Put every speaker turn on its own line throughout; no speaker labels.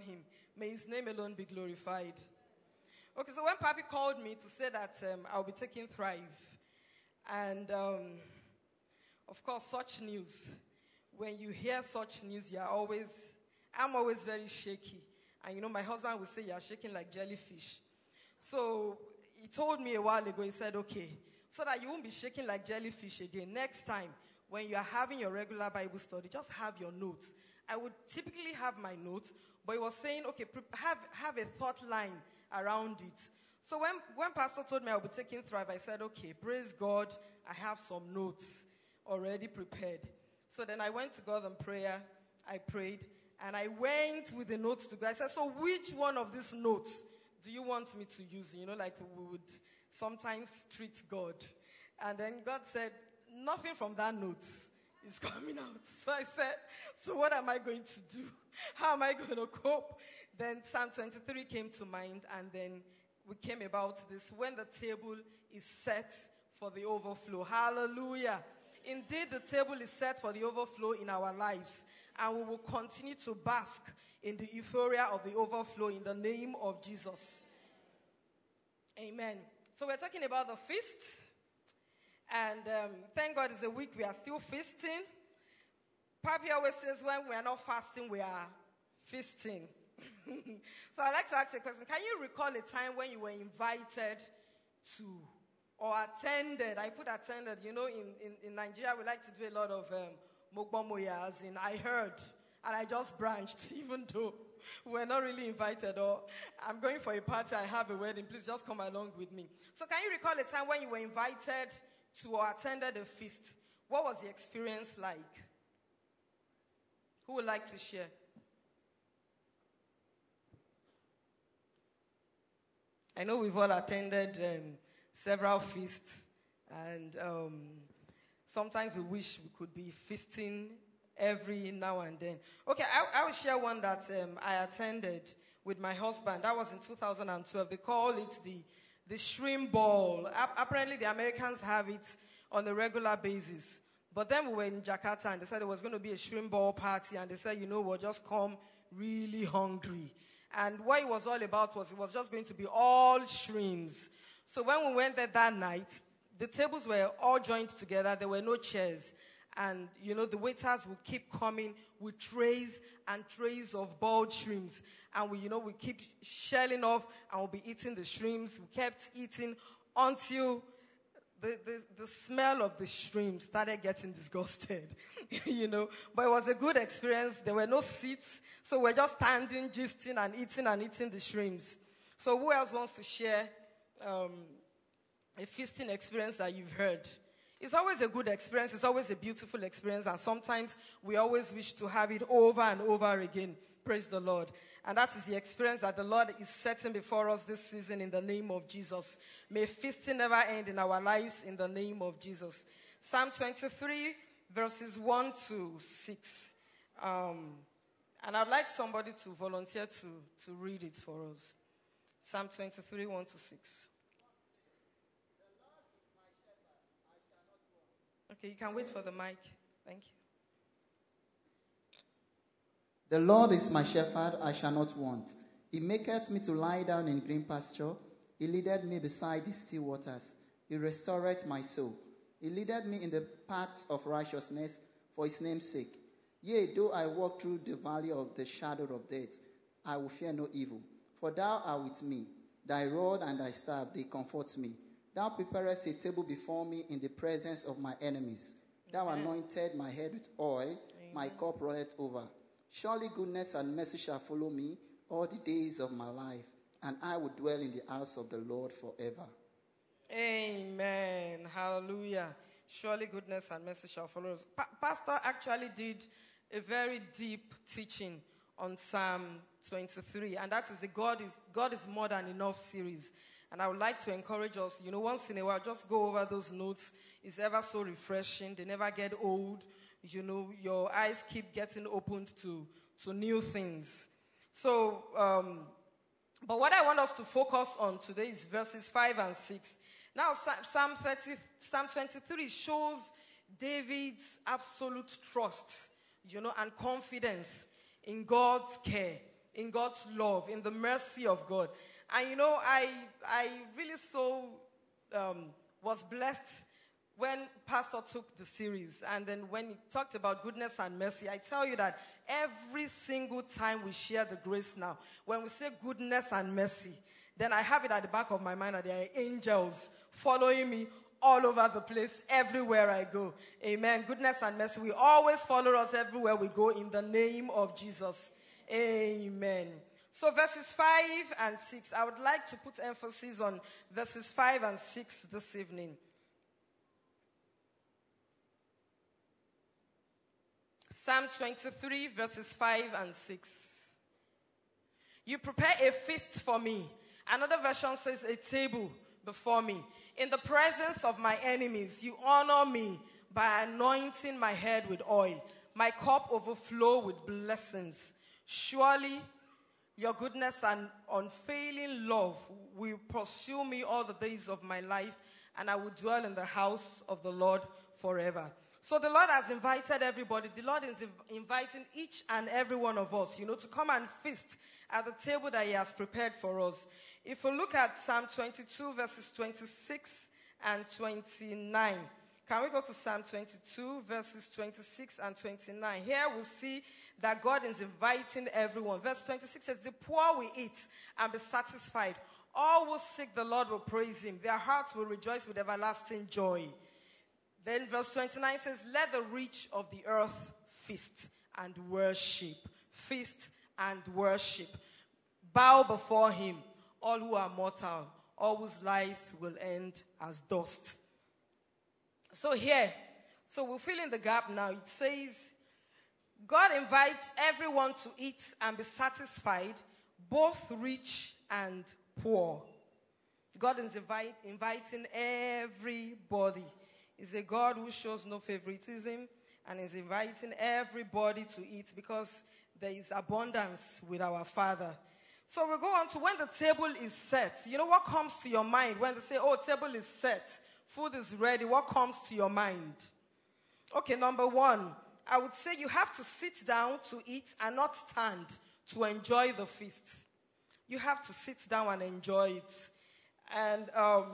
upon him. May his name alone be glorified. Okay, so when Papi called me to say that um, I'll be taking Thrive, and um, of course, such news, when you hear such news, you're always, I'm always very shaky. And you know, my husband would say, You're shaking like jellyfish. So he told me a while ago, he said, Okay, so that you won't be shaking like jellyfish again, next time when you are having your regular Bible study, just have your notes. I would typically have my notes, but he was saying, Okay, have, have a thought line around it. So when, when Pastor told me I would be taking Thrive, I said, Okay, praise God, I have some notes already prepared. So then I went to God in prayer, I prayed, and I went with the notes to God. I said, So which one of these notes do you want me to use? You know, like we would sometimes treat God. And then God said, Nothing from that note is coming out. So I said, So what am I going to do? How am I going to cope? Then Psalm 23 came to mind, and then we came about this when the table is set for the overflow. Hallelujah. Indeed, the table is set for the overflow in our lives, and we will continue to bask in the euphoria of the overflow in the name of Jesus. Amen. So, we're talking about the feast, and um, thank God it's a week we are still feasting. Papi always says when we are not fasting, we are feasting. so, I'd like to ask a question Can you recall a time when you were invited to or attended. I put attended. You know, in, in, in Nigeria, we like to do a lot of um, as in I heard, and I just branched, even though we're not really invited. Or I'm going for a party, I have a wedding. Please just come along with me. So, can you recall a time when you were invited to or attended a feast? What was the experience like? Who would like to share? I know we've all attended. Um, several feasts, and um, sometimes we wish we could be feasting every now and then. Okay, I, I will share one that um, I attended with my husband. That was in 2012. They call it the the shrimp ball. Apparently, the Americans have it on a regular basis. But then we were in Jakarta and they said there was going to be a shrimp ball party, and they said, you know we'll just come really hungry. And what it was all about was it was just going to be all shrimps. So when we went there that night, the tables were all joined together. There were no chairs. And, you know, the waiters would keep coming with trays and trays of boiled shrimps. And we, you know, we keep shelling off and we'll be eating the shrimps. We kept eating until the, the, the smell of the shrimp started getting disgusted, you know. But it was a good experience. There were no seats. So we're just standing, gisting and eating and eating the shrimps. So who else wants to share um, a feasting experience that you've heard. It's always a good experience, it's always a beautiful experience, and sometimes we always wish to have it over and over again. Praise the Lord. And that is the experience that the Lord is setting before us this season in the name of Jesus. May feasting never end in our lives in the name of Jesus. Psalm 23, verses 1 to 6. Um, and I'd like somebody to volunteer to, to read it for us. Psalm 23, 1 to 6. Okay, you can wait for the mic. Thank you.
The Lord is my shepherd, I shall not want. He maketh me to lie down in green pasture. He leadeth me beside the still waters. He restoreth my soul. He leadeth me in the paths of righteousness for his name's sake. Yea, though I walk through the valley of the shadow of death, I will fear no evil. For thou art with me. Thy rod and thy staff, they comfort me. Thou preparest a table before me in the presence of my enemies. Thou
Amen.
anointed my head with oil, my cup runneth over. Surely goodness and mercy shall follow me all the days of my life, and I will dwell in the house of the Lord forever.
Amen. Hallelujah. Surely goodness and mercy shall follow us. Pa- Pastor actually did a very deep teaching on Psalm 23, and that is the God is God is more than enough series. And I would like to encourage us, you know, once in a while, just go over those notes. It's ever so refreshing. They never get old. You know, your eyes keep getting opened to, to new things. So, um, but what I want us to focus on today is verses 5 and 6. Now, Psalm, 30, Psalm 23 shows David's absolute trust, you know, and confidence in God's care, in God's love, in the mercy of God. And you know, I, I really so um, was blessed when Pastor took the series and then when he talked about goodness and mercy. I tell you that every single time we share the grace now, when we say goodness and mercy, then I have it at the back of my mind that there are angels following me all over the place, everywhere I go. Amen. Goodness and mercy will always follow us everywhere we go in the name of Jesus. Amen. So, verses 5 and 6, I would like to put emphasis on verses 5 and 6 this evening. Psalm 23, verses 5 and 6. You prepare a feast for me. Another version says, a table before me. In the presence of my enemies, you honor me by anointing my head with oil. My cup overflow with blessings. Surely your goodness and unfailing love will pursue me all the days of my life, and I will dwell in the house of the Lord forever. So the Lord has invited everybody. The Lord is inviting each and every one of us, you know, to come and feast at the table that He has prepared for us. If we look at Psalm 22, verses 26 and 29, can we go to Psalm 22, verses 26 and 29? Here we see that God is inviting everyone. Verse 26 says, The poor will eat and be satisfied. All who seek the Lord will praise him. Their hearts will rejoice with everlasting joy. Then verse 29 says, Let the rich of the earth feast and worship. Feast and worship. Bow before him, all who are mortal, all whose lives will end as dust. So here, so we'll fill in the gap now. It says, God invites everyone to eat and be satisfied, both rich and poor. God is invite, inviting everybody. He's a God who shows no favoritism and is inviting everybody to eat because there is abundance with our Father. So we go on to when the table is set. You know what comes to your mind when they say, oh, table is set, food is ready? What comes to your mind? Okay, number one, I would say you have to sit down to eat and not stand to enjoy the feast. You have to sit down and enjoy it. And um,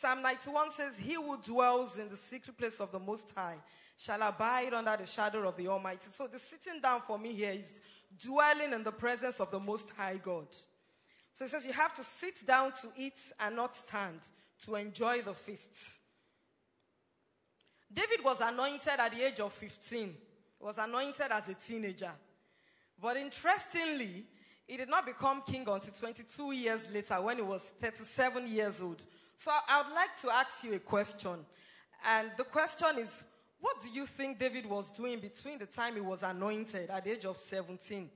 Psalm 91 says, He who dwells in the secret place of the Most High shall abide under the shadow of the Almighty. So the sitting down for me here is dwelling in the presence of the Most High God. So it says you have to sit down to eat and not stand to enjoy the feast. David was anointed at the age of 15 was anointed as a teenager. But interestingly, he did not become king until 22 years later when he was 37 years old. So I would like to ask you a question. And the question is, what do you think David was doing between the time he was anointed at the age of 17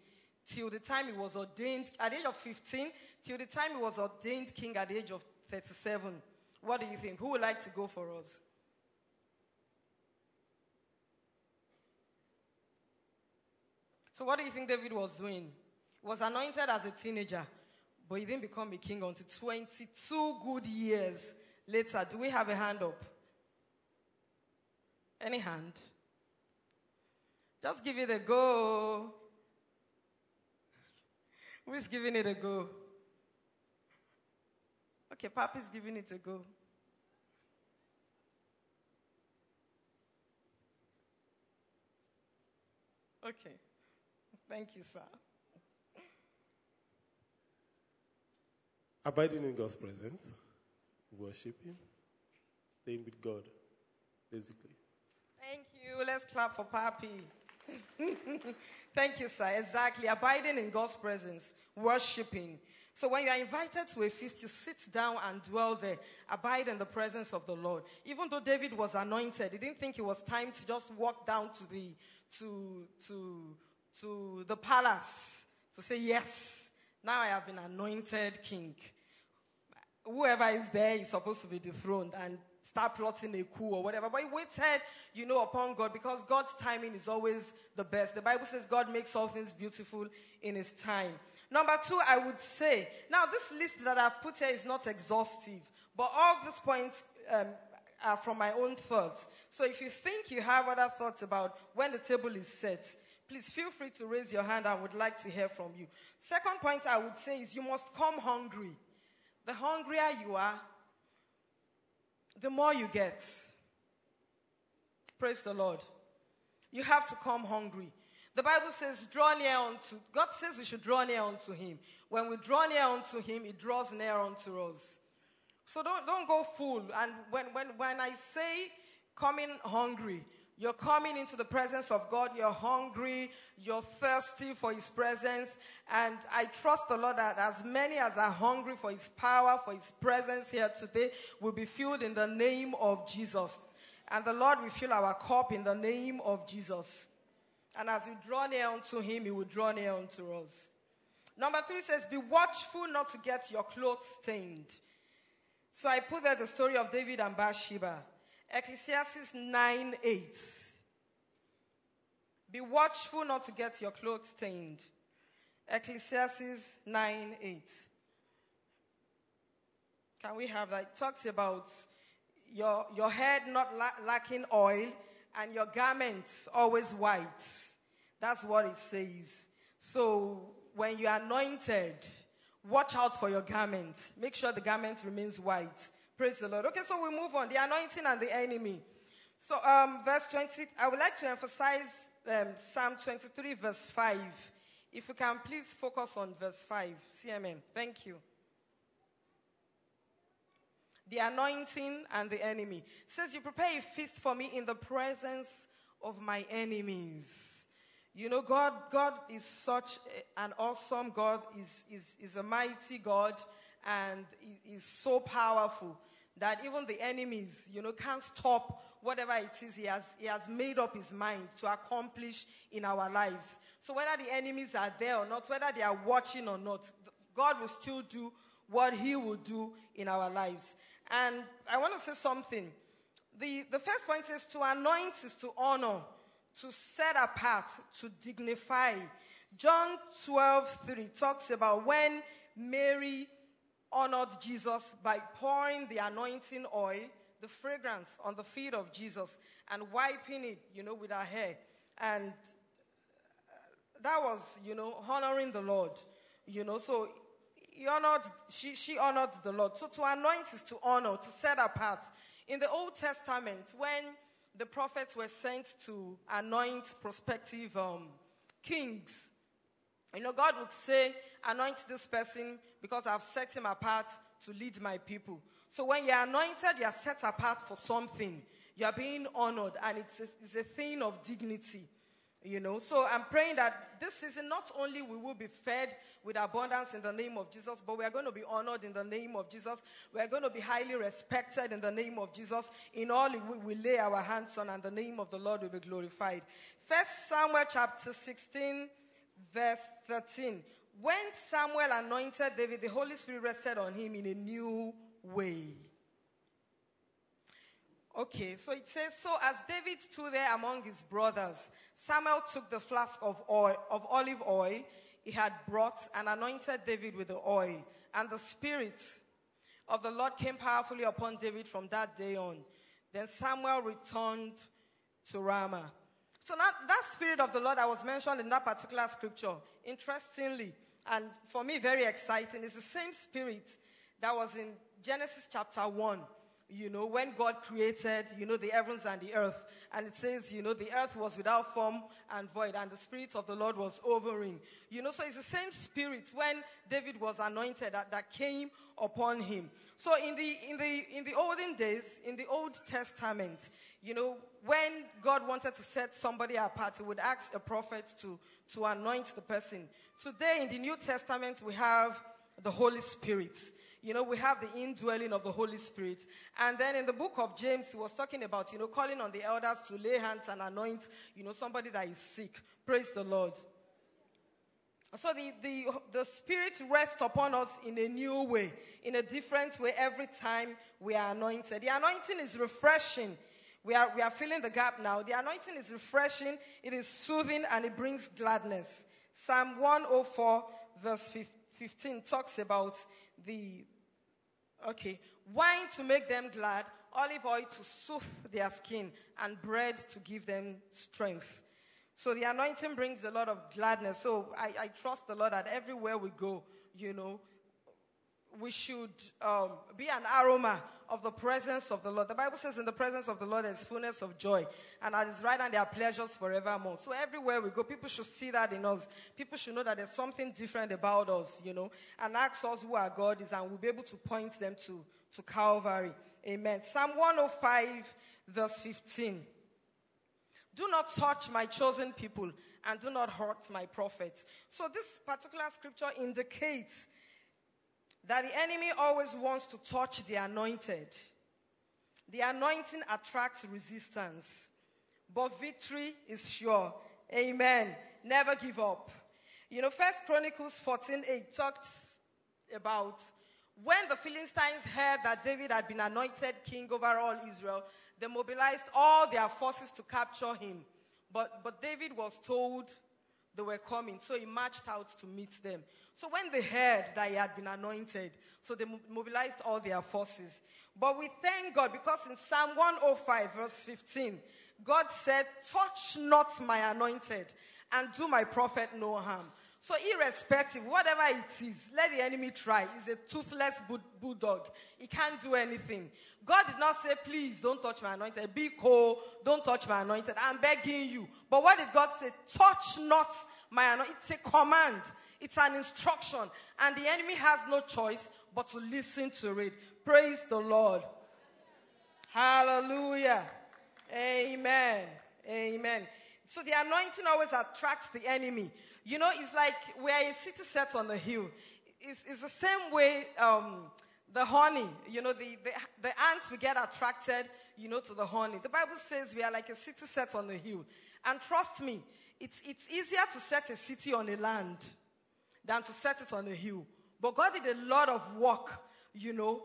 till the time he was ordained, at the age of 15 till the time he was ordained king at the age of 37? What do you think? Who would like to go for us? So, what do you think David was doing? He was anointed as a teenager, but he didn't become a king until 22 good years later. Do we have a hand up? Any hand? Just give it a go. Who is giving it a go? Okay, Papa's giving it a go. Okay. Thank you, sir.
Abiding in God's presence, worshiping, staying with God, basically.
Thank you. Let's clap for Papi. Thank you, sir. Exactly. Abiding in God's presence, worshiping. So when you are invited to a feast, you sit down and dwell there. Abide in the presence of the Lord. Even though David was anointed, he didn't think it was time to just walk down to the to to to the palace to say, Yes, now I have been anointed king. Whoever is there is supposed to be dethroned and start plotting a coup or whatever. But he waited, you know, upon God because God's timing is always the best. The Bible says God makes all things beautiful in his time. Number two, I would say, now this list that I've put here is not exhaustive, but all these points um, are from my own thoughts. So if you think you have other thoughts about when the table is set, please feel free to raise your hand. I would like to hear from you. Second point I would say is you must come hungry. The hungrier you are, the more you get. Praise the Lord. You have to come hungry. The Bible says, draw near unto, God says we should draw near unto Him. When we draw near unto Him, He draws near unto us. So don't, don't go full. And when, when, when I say coming hungry, you're coming into the presence of God. You're hungry. You're thirsty for His presence. And I trust the Lord that as many as are hungry for His power, for His presence here today, will be filled in the name of Jesus. And the Lord will fill our cup in the name of Jesus. And as we draw near unto Him, He will draw near unto us. Number three says, Be watchful not to get your clothes stained. So I put there the story of David and Bathsheba. Ecclesiastes 9 8. Be watchful not to get your clothes stained. Ecclesiastes 9 8. Can we have that? It talks about your, your head not la- lacking oil and your garments always white. That's what it says. So when you are anointed, watch out for your garment. Make sure the garment remains white. Praise the Lord. Okay, so we move on. The anointing and the enemy. So, um, verse 20, I would like to emphasize um, Psalm 23, verse 5. If you can please focus on verse 5. CMM. Thank you. The anointing and the enemy. Says, You prepare a feast for me in the presence of my enemies. You know, God, God is such an awesome God, is, is, is a mighty God, and is so powerful that even the enemies, you know, can't stop whatever it is he has, he has made up his mind to accomplish in our lives. So whether the enemies are there or not, whether they are watching or not, God will still do what he will do in our lives. And I want to say something. The, the first point is to anoint is to honor, to set apart, to dignify. John 12, 3 talks about when Mary honored Jesus by pouring the anointing oil, the fragrance on the feet of Jesus and wiping it, you know, with her hair. And that was, you know, honoring the Lord, you know. So he honored, she, she honored the Lord. So to anoint is to honor, to set apart. In the Old Testament, when the prophets were sent to anoint prospective um, kings, you know, God would say, anoint this person because I've set him apart to lead my people. So when you're anointed, you're set apart for something. You're being honored, and it's a, it's a thing of dignity. You know, so I'm praying that this season not only we will be fed with abundance in the name of Jesus, but we are going to be honored in the name of Jesus. We are going to be highly respected in the name of Jesus. In all we, we lay our hands on, and the name of the Lord will be glorified. First Samuel chapter 16, verse 13. When Samuel anointed David, the Holy Spirit rested on him in a new way. Okay, so it says, so as David stood there among his brothers, Samuel took the flask of oil, of olive oil he had brought and anointed David with the oil. And the Spirit of the Lord came powerfully upon David from that day on. Then Samuel returned to Ramah. So that, that Spirit of the Lord that was mentioned in that particular scripture, interestingly, and for me very exciting, is the same Spirit that was in Genesis chapter 1 you know, when God created, you know, the heavens and the earth. And it says, you know, the earth was without form and void, and the Spirit of the Lord was overing. You know, so it's the same Spirit when David was anointed that, that came upon him. So in the, in the, in the olden days, in the Old Testament, you know, when God wanted to set somebody apart, he would ask a prophet to, to anoint the person. Today in the New Testament, we have the Holy Spirit you know, we have the indwelling of the Holy Spirit. And then in the book of James, he was talking about, you know, calling on the elders to lay hands and anoint, you know, somebody that is sick. Praise the Lord. So the, the, the Spirit rests upon us in a new way, in a different way every time we are anointed. The anointing is refreshing. We are, we are filling the gap now. The anointing is refreshing, it is soothing, and it brings gladness. Psalm 104, verse 15, talks about the, okay, wine to make them glad, olive oil to soothe their skin, and bread to give them strength. So the anointing brings a lot of gladness. So I, I trust the Lord that everywhere we go, you know, we should um, be an aroma of the presence of the Lord. The Bible says, in the presence of the Lord there's fullness of joy, and at his right hand there are pleasures forevermore. So everywhere we go, people should see that in us. People should know that there's something different about us, you know, and ask us who our God is, and we'll be able to point them to, to Calvary. Amen. Psalm 105, verse 15. Do not touch my chosen people and do not hurt my prophets. So, this particular scripture indicates that the enemy always wants to touch the anointed. The anointing attracts resistance, but victory is sure. Amen. Never give up. You know, First Chronicles 14 8 talks about when the Philistines heard that David had been anointed king over all Israel, they mobilized all their forces to capture him. But, but David was told they were coming, so he marched out to meet them. So when they heard that he had been anointed, so they mobilized all their forces. But we thank God because in Psalm 105, verse 15, God said, Touch not my anointed and do my prophet no harm. So, irrespective, whatever it is, let the enemy try. He's a toothless bulldog. He can't do anything. God did not say, please don't touch my anointed. Be cool. Don't touch my anointed. I'm begging you. But what did God say? Touch not my anointed. It's a command. It's an instruction. And the enemy has no choice but to listen to it. Praise the Lord. Hallelujah. Amen. Amen. So the anointing always attracts the enemy. You know, it's like we're a city set on the hill. It's, it's the same way um, the honey, you know, the, the, the ants, we get attracted, you know, to the honey. The Bible says we are like a city set on a hill. And trust me, it's, it's easier to set a city on a land than to set it on a hill. But God did a lot of work, you know.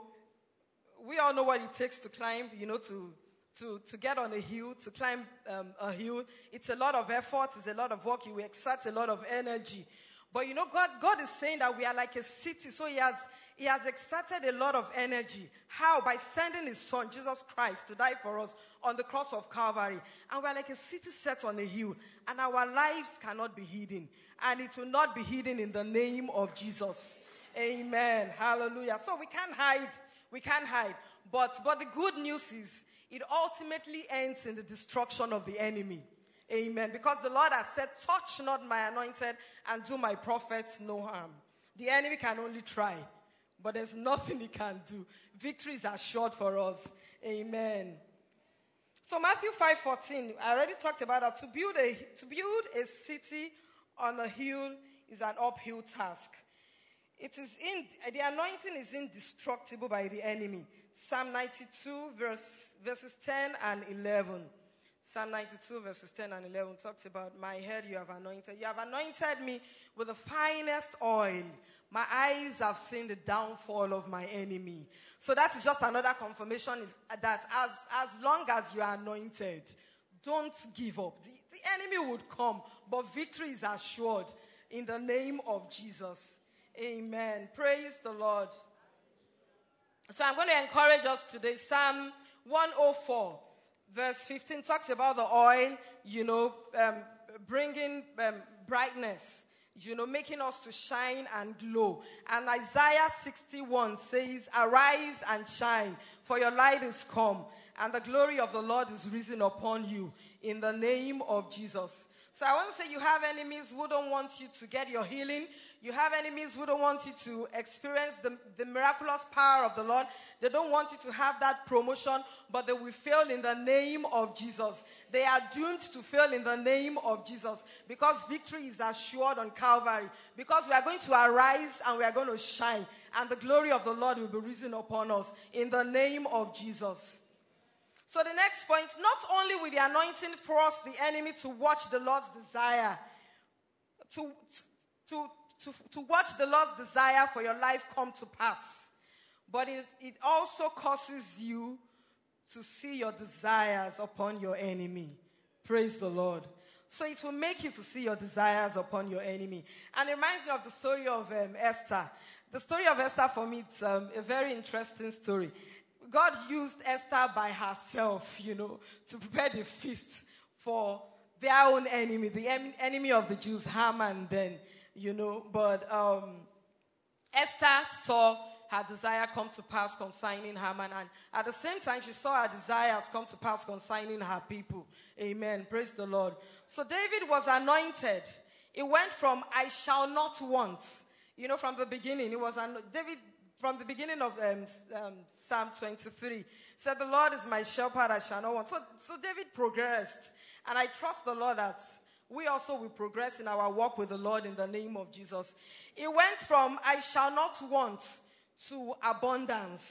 We all know what it takes to climb, you know, to, to, to get on a hill, to climb um, a hill. It's a lot of effort, it's a lot of work, you exert a lot of energy. But you know, God, God is saying that we are like a city, so He has he has exerted a lot of energy. How? By sending his son, Jesus Christ, to die for us on the cross of Calvary. And we're like a city set on a hill, and our lives cannot be hidden. And it will not be hidden in the name of Jesus. Amen. Hallelujah. So we can't hide. We can't hide. But, but the good news is it ultimately ends in the destruction of the enemy. Amen. Because the Lord has said, Touch not my anointed and do my prophets no harm. The enemy can only try but there's nothing he can do. Victory is assured for us. Amen. So Matthew 5:14, I already talked about that. To build a to build a city on a hill is an uphill task. It is in the anointing is indestructible by the enemy. Psalm 92 verse, verses 10 and 11. Psalm 92 verses 10 and 11 talks about my head you have anointed. You have anointed me with the finest oil. My eyes have seen the downfall of my enemy. So that is just another confirmation is that as, as long as you are anointed, don't give up. The, the enemy would come, but victory is assured in the name of Jesus. Amen. Praise the Lord. So I'm going to encourage us today. Psalm 104, verse 15 talks about the oil, you know, um, bringing um, brightness you know, making us to shine and glow. And Isaiah 61 says, Arise and shine, for your light is come, and the glory of the Lord is risen upon you in the name of Jesus. So I want to say you have enemies who don't want you to get your healing. You have enemies who don't want you to experience the, the miraculous power of the Lord. They don't want you to have that promotion, but they will fail in the name of Jesus. They are doomed to fail in the name of Jesus because victory is assured on Calvary. Because we are going to arise and we are going to shine, and the glory of the Lord will be risen upon us in the name of Jesus. So, the next point not only will the anointing force the enemy to watch the Lord's desire, to, to, to, to watch the Lord's desire for your life come to pass. But it, it also causes you to see your desires upon your enemy. Praise the Lord. So it will make you to see your desires upon your enemy. And it reminds me of the story of um, Esther. The story of Esther for me, it's um, a very interesting story. God used Esther by herself, you know, to prepare the feast for their own enemy, the em- enemy of the Jews, Haman, then, you know. But um, Esther saw her desire come to pass concerning Haman, and at the same time, she saw her desires come to pass concerning her people. Amen. Praise the Lord. So David was anointed. It went from I shall not want. You know, from the beginning, it was an, David from the beginning of um, um, Psalm 23 said, "The Lord is my shepherd; I shall not want." So, so David progressed, and I trust the Lord that we also will progress in our walk with the Lord in the name of Jesus. It went from I shall not want to abundance.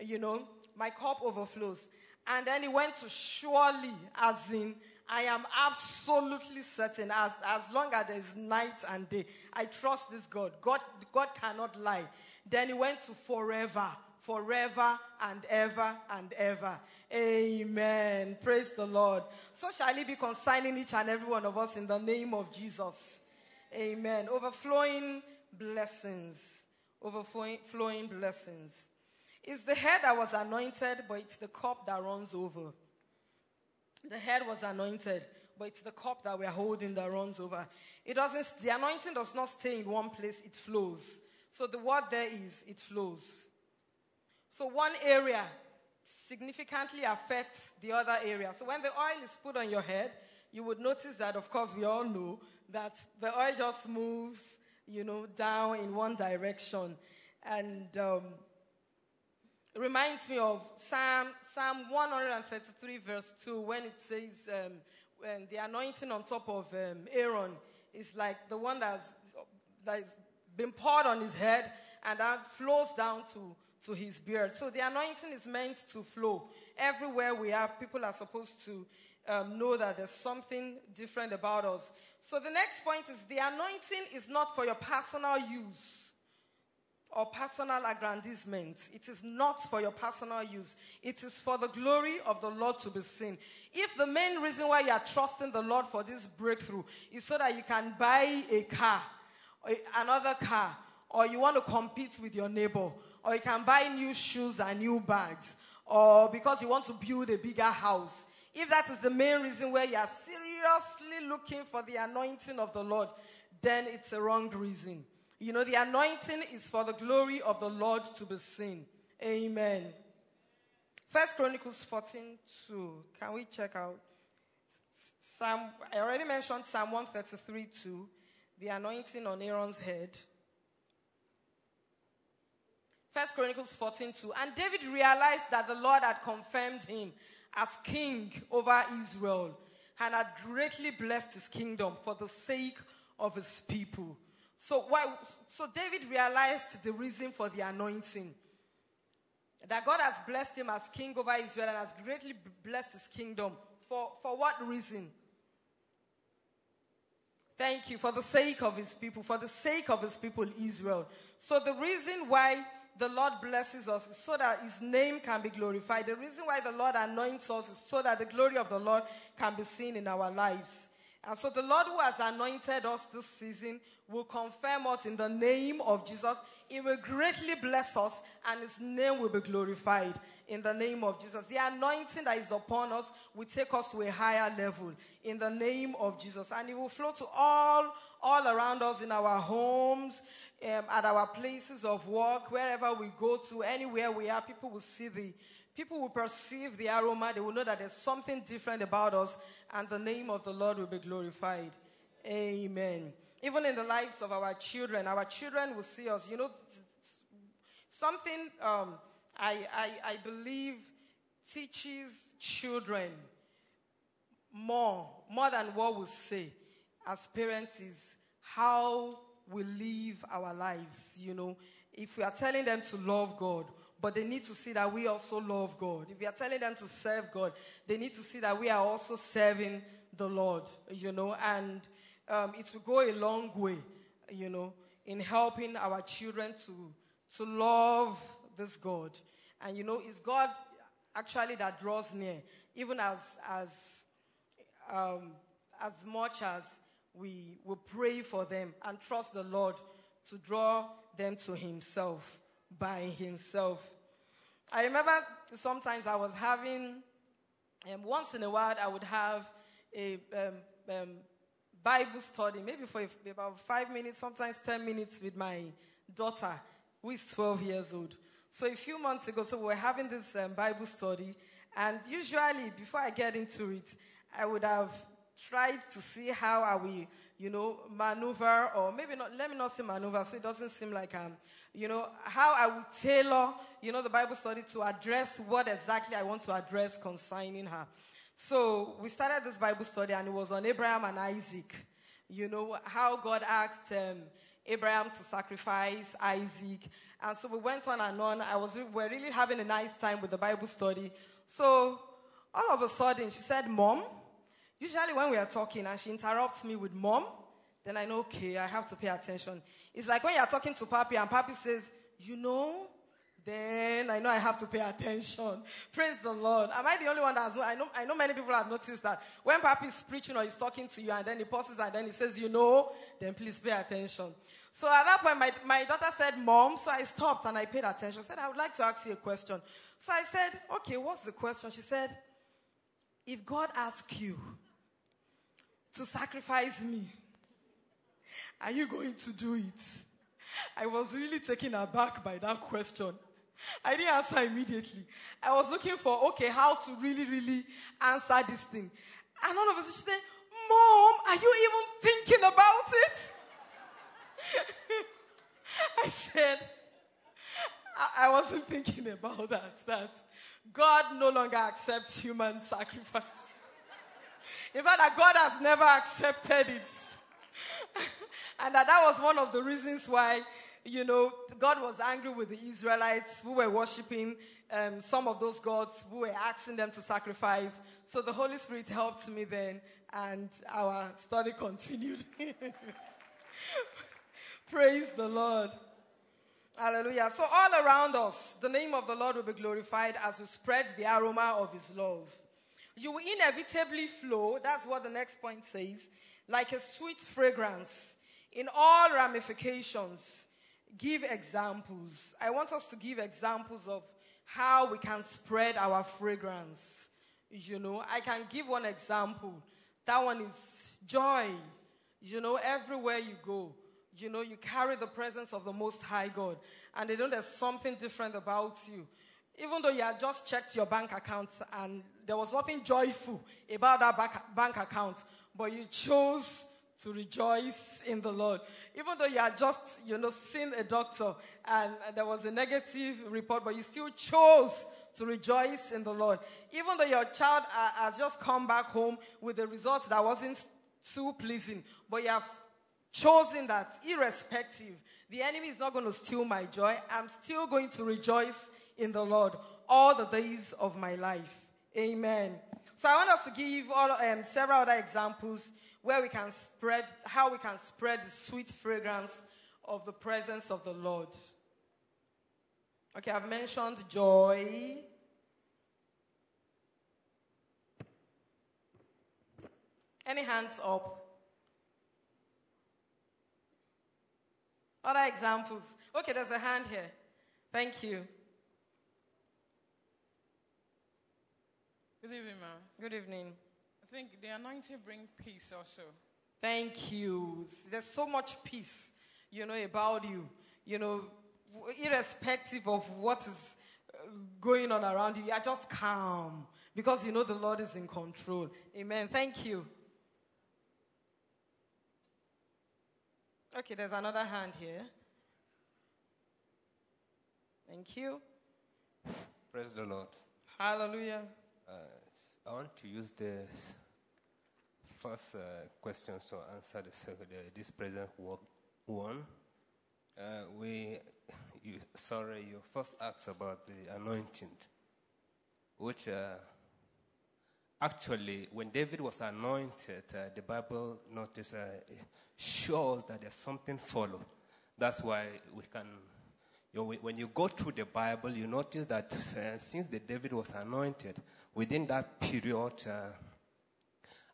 You know, my cup overflows. And then it went to surely, as in, I am absolutely certain, as, as long as there is night and day, I trust this God. God, God cannot lie. Then it went to forever, forever and ever and ever. Amen. Praise the Lord. So shall it be consigning each and every one of us in the name of Jesus. Amen. Overflowing blessings. Overflowing blessings. It's the head that was anointed, but it's the cup that runs over. The head was anointed, but it's the cup that we're holding that runs over. It doesn't, the anointing does not stay in one place, it flows. So the word there is, it flows. So one area significantly affects the other area. So when the oil is put on your head, you would notice that, of course, we all know that the oil just moves, you know, down in one direction. And um, it reminds me of Psalm, Psalm 133, verse 2, when it says, um, when the anointing on top of um, Aaron is like the one that's, that's been poured on his head and that flows down to, to his beard. So the anointing is meant to flow. Everywhere we are, people are supposed to um, know that there's something different about us. So the next point is the anointing is not for your personal use or personal aggrandizement. It is not for your personal use. It is for the glory of the Lord to be seen. If the main reason why you are trusting the Lord for this breakthrough is so that you can buy a car, another car, or you want to compete with your neighbor, or you can buy new shoes and new bags, or because you want to build a bigger house, if that is the main reason where you are seriously looking for the anointing of the Lord, then it's a wrong reason. You know, the anointing is for the glory of the Lord to be seen. Amen. First Chronicles 14 2. Can we check out? Psalm, I already mentioned Psalm 133 2, the anointing on Aaron's head. First Chronicles 14 2. And David realized that the Lord had confirmed him as king over Israel and had greatly blessed his kingdom for the sake of his people. So, why, so David realized the reason for the anointing. That God has blessed him as king over Israel and has greatly blessed his kingdom. For, for what reason? Thank you. For the sake of his people, for the sake of his people, Israel. So the reason why the Lord blesses us is so that his name can be glorified. The reason why the Lord anoints us is so that the glory of the Lord can be seen in our lives. And so the Lord who has anointed us this season will confirm us in the name of Jesus. He will greatly bless us and his name will be glorified in the name of Jesus. The anointing that is upon us will take us to a higher level in the name of Jesus. And it will flow to all, all around us in our homes, um, at our places of work, wherever we go to, anywhere we are, people will see the, people will perceive the aroma. They will know that there's something different about us and the name of the Lord will be glorified. Amen. Even in the lives of our children, our children will see us. You know, something um, I, I, I believe teaches children more, more than what we say as parents is how we live our lives. You know, if we are telling them to love God, but they need to see that we also love God. If we are telling them to serve God, they need to see that we are also serving the Lord, you know. And um, it will go a long way, you know, in helping our children to, to love this God. And, you know, it's God actually that draws near, even as, as, um, as much as we will pray for them and trust the Lord to draw them to Himself by Himself. I remember sometimes I was having, um, once in a while, I would have a um, um, Bible study, maybe for about five minutes, sometimes 10 minutes with my daughter, who is 12 years old. So a few months ago, so we were having this um, Bible study, and usually before I get into it, I would have tried to see how I will, you know, maneuver, or maybe not, let me not say maneuver, so it doesn't seem like I'm, you know, how I would tailor, you know, the Bible study to address what exactly I want to address concerning her. So we started this Bible study, and it was on Abraham and Isaac. You know, how God asked um, Abraham to sacrifice Isaac. And so we went on and on. I was, we were really having a nice time with the Bible study. So all of a sudden, she said, Mom, usually when we are talking and she interrupts me with Mom, then I know, okay, I have to pay attention. It's like when you're talking to Papi and Papi says, You know, then I know I have to pay attention. Praise the Lord. Am I the only one that has I know, I know many people have noticed that when Papi is preaching or he's talking to you and then he pauses and then he says, you know, then please pay attention. So at that point, my, my daughter said, Mom, so I stopped and I paid attention. She said, I would like to ask you a question. So I said, okay, what's the question? She said, if God asks you to sacrifice me, are you going to do it? I was really taken aback by that question. I didn't answer immediately. I was looking for, okay, how to really, really answer this thing. And all of a sudden she said, Mom, are you even thinking about it? I said, I, wasn't thinking about that. That God no longer accepts human sacrifice. In fact, that God has never accepted it. and that that was one of the reasons why, you know, God was angry with the Israelites who were worshiping um, some of those gods who were asking them to sacrifice. So the Holy Spirit helped me then, and our study continued. Praise the Lord. Hallelujah. So, all around us, the name of the Lord will be glorified as we spread the aroma of his love. You will inevitably flow, that's what the next point says, like a sweet fragrance in all ramifications. Give examples. I want us to give examples of how we can spread our fragrance. You know, I can give one example. That one is joy. You know, everywhere you go, you know, you carry the presence of the Most High God. And they know there's something different about you. Even though you had just checked your bank account and there was nothing joyful about that bank account, but you chose to rejoice in the Lord. Even though you had just, you know, seen a doctor and there was a negative report, but you still chose to rejoice in the Lord. Even though your child has just come back home with a result that wasn't too pleasing, but you have chosen that irrespective, the enemy is not going to steal my joy. I'm still going to rejoice in the Lord all the days of my life. Amen. So I want us to give all, um, several other examples where we can spread, how we can spread the sweet fragrance of the presence of the Lord. Okay, I've mentioned joy. Any hands up? Other examples. Okay, there's a hand here. Thank you.
Good evening, ma'am.
Good evening.
I think the anointing bring peace also.
Thank you. There's so much peace, you know, about you. You know, irrespective of what is uh, going on around you, you are just calm because you know the Lord is in control. Amen. Thank you. Okay, there's another hand here. Thank you.
Praise the Lord.
Hallelujah.
Uh, I want to use the first uh, questions to answer the, second, uh, this present work one. Uh, we, you, sorry, you first asked about the anointing, which uh, actually, when David was anointed, uh, the Bible notice uh, shows that there's something followed. That's why we can, you know, when- when you go through the Bible, you notice that uh, since the David was anointed, within that period, uh,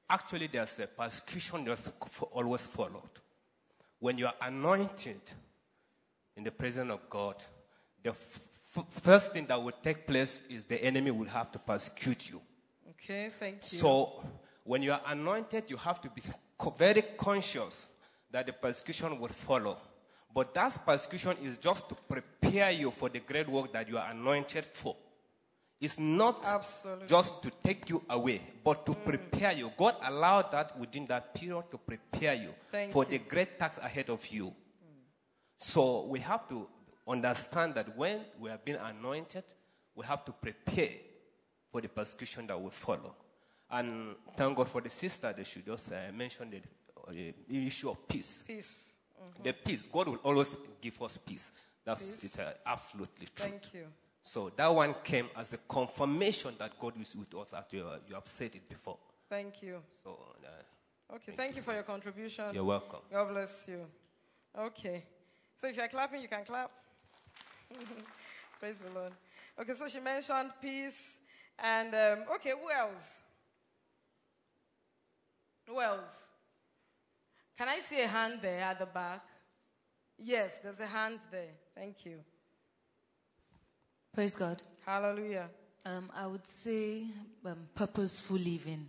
actually there's a persecution that's always followed. When you are anointed in the presence of God, the f- f- first thing that will take place is the enemy will have to persecute you.
Okay, thank you.
So, when you are anointed, you have to be co- very conscious that the persecution will follow. But that persecution is just to prepare you for the great work that you are anointed for. It's not
Absolutely.
just to take you away, but to prepare you. God allowed that within that period to prepare you
Thank
for
you.
the great task ahead of you. So we have to understand that when we have been anointed, we have to prepare for the persecution that will follow. And thank God for the sister that she just uh, mentioned the issue of peace.
Peace.
The peace. God will always give us peace. That's it's, uh, absolutely true.
Thank you.
So that one came as a confirmation that God is with us, as you, uh, you have said it before.
Thank you.
So uh,
Okay, thank you for your contribution.
you're welcome.
God bless you. Okay. So if you're clapping, you can clap. Praise the Lord. Okay, so she mentioned peace. And, um, okay, who else? Who else? Can I see a hand there at the back? Yes, there's a hand there. Thank you.
Praise God.
Hallelujah.
Um, I would say um, purposeful living.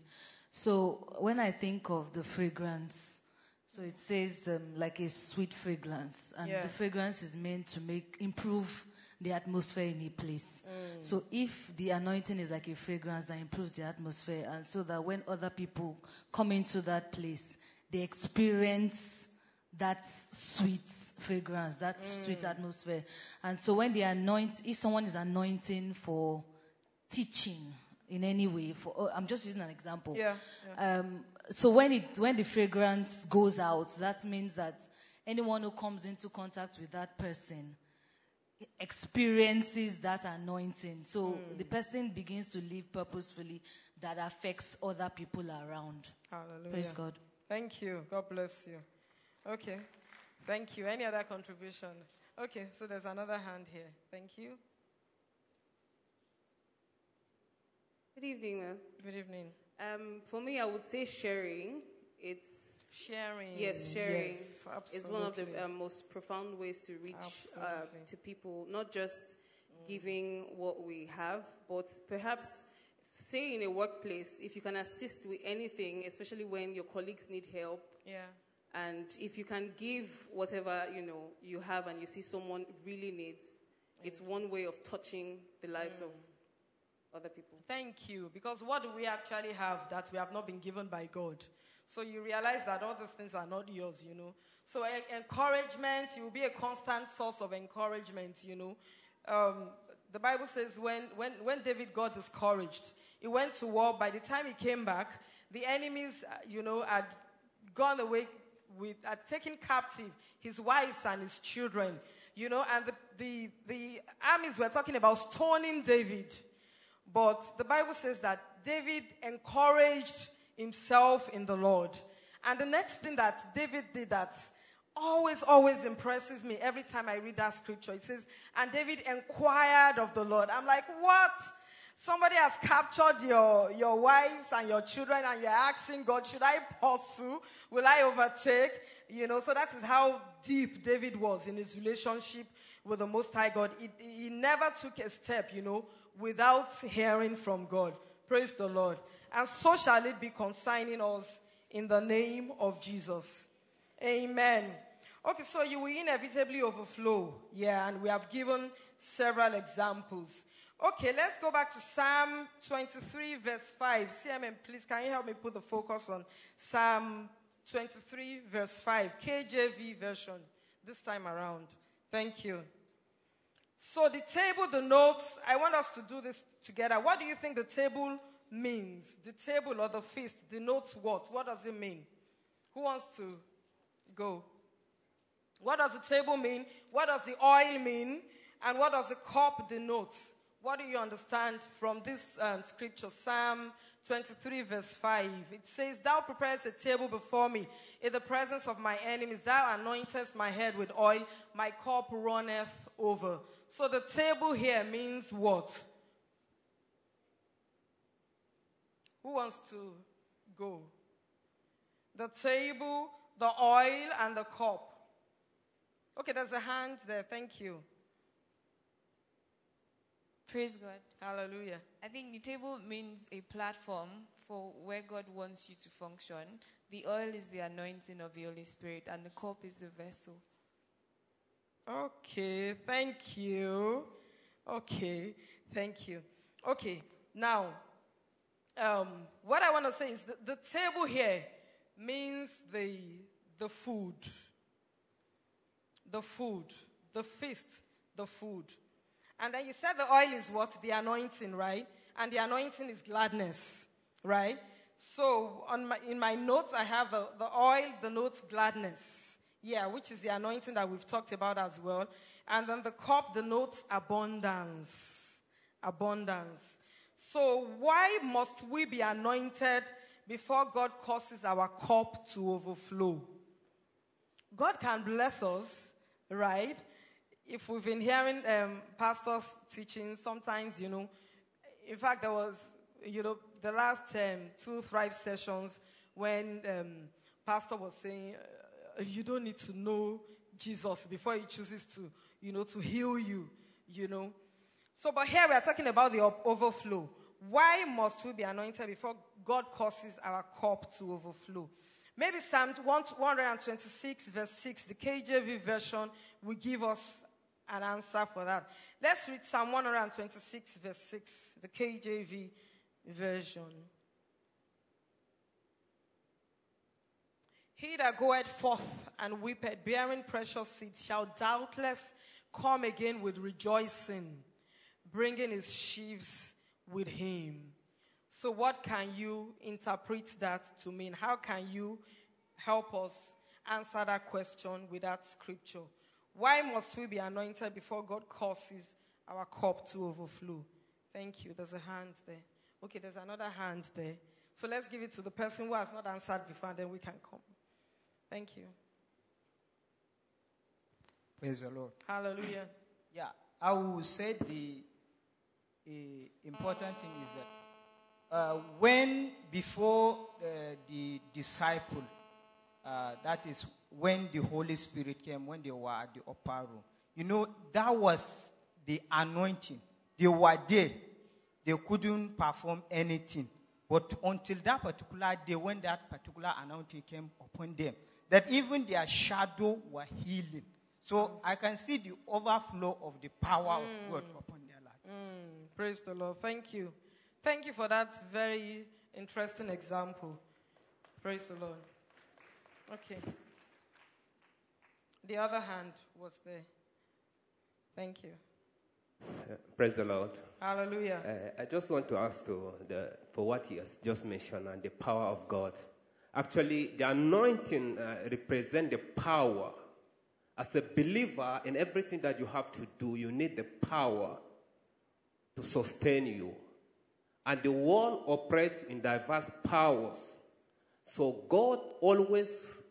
So when I think of the fragrance, so it says um, like a sweet fragrance, and
Yeah.
the fragrance is meant to make improve the atmosphere in a place. So if the anointing is like a fragrance that improves the atmosphere, and so that when other people come into that place, they experience that sweet fragrance, that sweet atmosphere. And so when they anoint, if someone is anointing for teaching in any way, for oh, I'm just using an example.
Yeah,
Um, so when it when the fragrance goes out, that means that anyone who comes into contact with that person experiences that anointing. So the person begins to live purposefully that affects other people around.
Hallelujah.
Praise God.
Thank you. God bless you. Okay. Thank you. Any other contribution? Okay, so there's another hand here. Thank you.
Good evening, ma'am.
Good evening.
Um, for me, I would say sharing. It's
Sharing.
yes, sharing
Yes,
is one of the um, most profound ways to reach uh, to people. Not just giving what we have, but perhaps say in a workplace if you can assist with anything, especially when your colleagues need help,
Yeah.
and if you can give whatever you know you have, and you see someone really needs, it's one way of touching the lives of other people.
Thank you. Because what do we actually have that we have not been given by God? So you realize that all these things are not yours, you know. So en- encouragement, you will be a constant source of encouragement, you know. Um, the Bible says when, when, when David got discouraged, he went to war. By the time he came back, the enemies, uh, you know, had gone away with, had taken captive his wives and his children, you know, and the, the, the armies were talking about stoning David. But the Bible says that David encouraged himself in the Lord. And the next thing that David did that always, always impresses me every time I read that scripture, it says, and David inquired of the Lord. I'm like, what? Somebody has captured your, your wives and your children, and you're asking God, should I pursue? Will I overtake? You know, so that is how deep David was in his relationship with the Most High God. He, he never took a step, you know, without hearing from God. Praise the Lord. And so shall it be consigning us in the name of Jesus. Amen. Okay, so you will inevitably overflow. Yeah, and we have given several examples. Okay, let's go back to Psalm 23, verse 5. CMM, please, can you help me put the focus on Psalm 23, verse 5, KJV version, this time around. Thank you. So the table, the notes, I want us to do this together. What do you think the table means? The table or the feast, the notes what? What does it mean? Who wants to go? What does the table mean? What does the oil mean? And what does the cup denote? What do you understand from this um, scripture, Psalm 23, verse 5? It says, Thou preparest a table before me in the presence of my enemies. Thou anointest my head with oil, my cup runneth over. So the table here means what? Who wants to go? The table, the oil, and the cup. Okay, there's a hand there. Thank you.
Praise God.
Hallelujah.
I think the table means a platform for where God wants you to function. The oil is the anointing of the Holy Spirit, and the cup is the vessel.
Okay, thank you. Okay, thank you. Okay, now, um, what I want to say is the, the table here means the, the food. The food. The feast, the food. And then you said the oil is what? The anointing, right? And the anointing is gladness, right? So on my, in my notes, I have the, the oil, the notes gladness. Yeah, which is the anointing that we've talked about as well. And then the cup, the notes abundance. Abundance. So why must we be anointed before God causes our cup to overflow? God can bless us, right? If we've been hearing um, pastors teaching, sometimes, you know, in fact, there was, you know, the last um, two Thrive sessions when um, pastor was saying, uh, you don't need to know Jesus before he chooses to, you know, to heal you, you know. So, but here we are talking about the overflow. Why must we be anointed before God causes our cup to overflow? Maybe Psalm 126, verse 6, the KJV version, will give us an answer for that. Let's read Psalm 126, verse 6, the KJV version. He that goeth forth and weepeth, bearing precious seed, shall doubtless come again with rejoicing, bringing his sheaves with him. So, what can you interpret that to mean? How can you help us answer that question with that scripture? Why must we be anointed before God causes our cup to overflow? Thank you. There's a hand there. Okay, there's another hand there. So let's give it to the person who has not answered before, and then we can come. Thank you.
Praise the Lord.
Hallelujah.
Yeah, I will say the uh, important thing is that uh, when before uh, the disciple, uh, that is when the Holy Spirit came, when they were at the upper room. You know, that was the anointing. They were there. They couldn't perform anything. But until that particular day, when that particular anointing came upon them, that even their shadow were healing. So I can see the overflow of the power mm. of God upon their life.
Mm. Praise the Lord. Thank you. Thank you for that very interesting example. Praise the Lord. Okay. The other hand was there. Thank you.
Uh, praise the Lord.
Hallelujah.
Uh, I just want to ask to the, for what he has just mentioned and the power of God. Actually, the anointing uh, represents the power. As a believer, in everything that you have to do, you need the power to sustain you. And the world operates in diverse powers. So God always